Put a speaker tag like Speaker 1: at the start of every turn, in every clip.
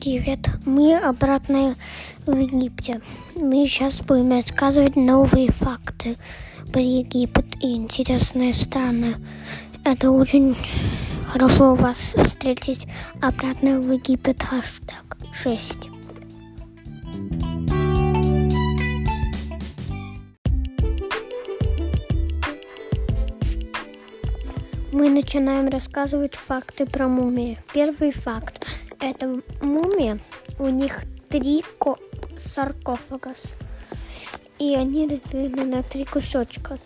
Speaker 1: Привет, мы обратно в Египте. Мы сейчас будем рассказывать новые факты про Египет и интересные страны. Это очень хорошо вас встретить обратно в Египет. Хаштаг 6. Мы начинаем рассказывать факты про мумии. Первый факт. Это мумия. У них три ко- саркофагас. И они разделены на три кусочка.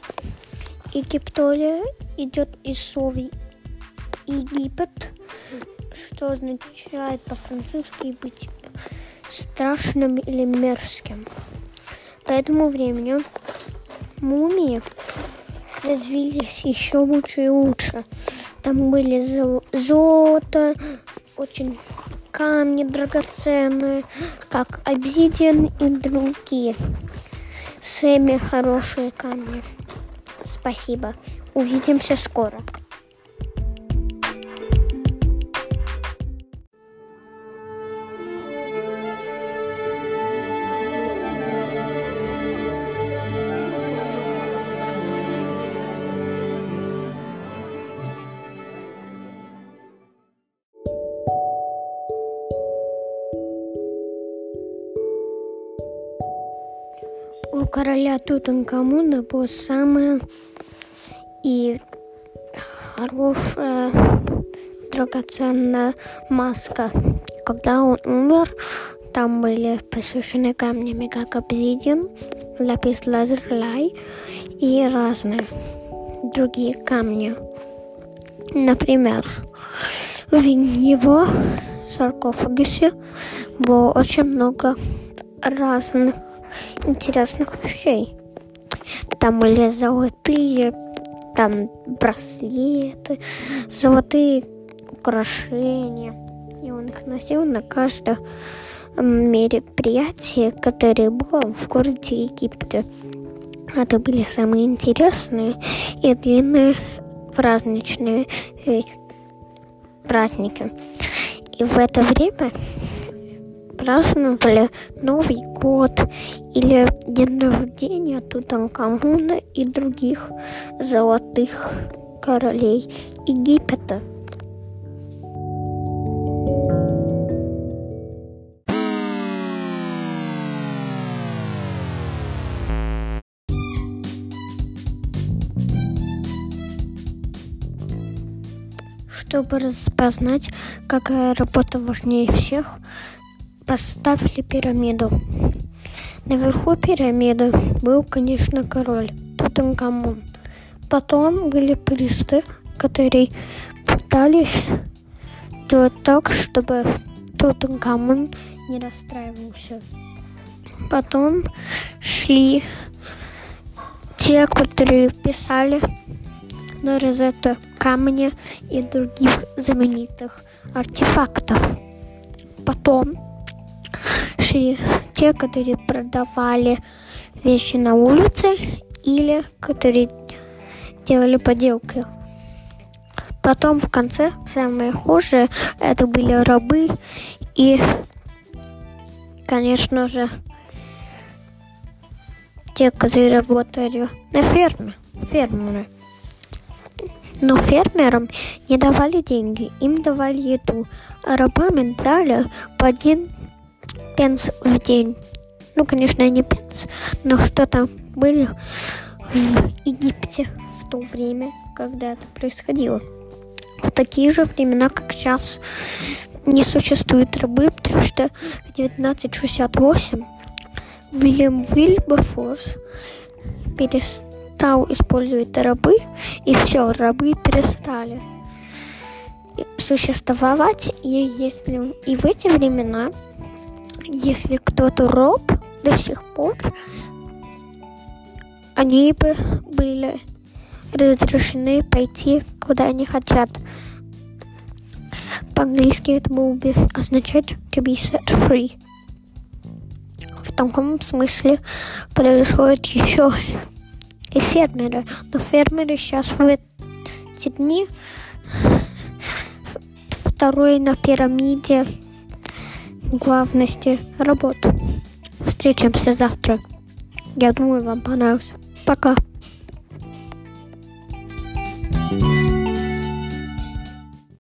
Speaker 1: Египтолия идет из слова Египет, что означает по-французски быть страшным или мерзким. По этому времени мумии развились еще лучше и лучше. Там были зо- золото, очень камни драгоценные, как обсидиан и другие. Сами хорошие камни. Спасибо. Увидимся скоро. У короля Тутанкамуна была самая и хорошая драгоценная маска. Когда он умер, там были посвящены камнями, как обсидиан, лапис лазерлай и разные другие камни. Например, в его саркофаге было очень много разных интересных вещей. Там были золотые, там браслеты, золотые украшения. И он их носил на каждое мероприятие, которое было в городе Египте. Это были самые интересные и длинные праздничные праздники. И в это время праздновали Новый год или день рождения Тутанкамуна и других золотых королей Египта. Чтобы распознать, какая работа важнее всех, поставили пирамиду. Наверху пирамиды был, конечно, король Тутанкамон. Потом были priest ы, которые пытались делать так, чтобы Тутанкамон не расстраивался. Потом шли те, которые писали на розету камня и других знаменитых артефактов. Потом шли те, которые продавали вещи на улице или которые делали поделки. Потом в конце самое хуже это были рабы и, конечно же, те, которые работали на ферме, фермеры. Но фермерам не давали деньги, им давали еду, а рабам дали по один пенс в день. Ну, конечно, не пенс, но что там были в Египте в то время, когда это происходило. В такие же времена, как сейчас, не существует рабы, потому что в 1968 Уильям Вильберфорс перестал использовать рабы, и все, рабы перестали существовать. И если и в эти времена если кто-то роб до сих пор, они бы были разрешены пойти, куда они хотят. По-английски это было бы означать to be set free. В таком смысле происходит еще и фермеры. Но фермеры сейчас в эти дни второй на пирамиде главности работу. Встретимся завтра. Я думаю, вам понравилось. Пока.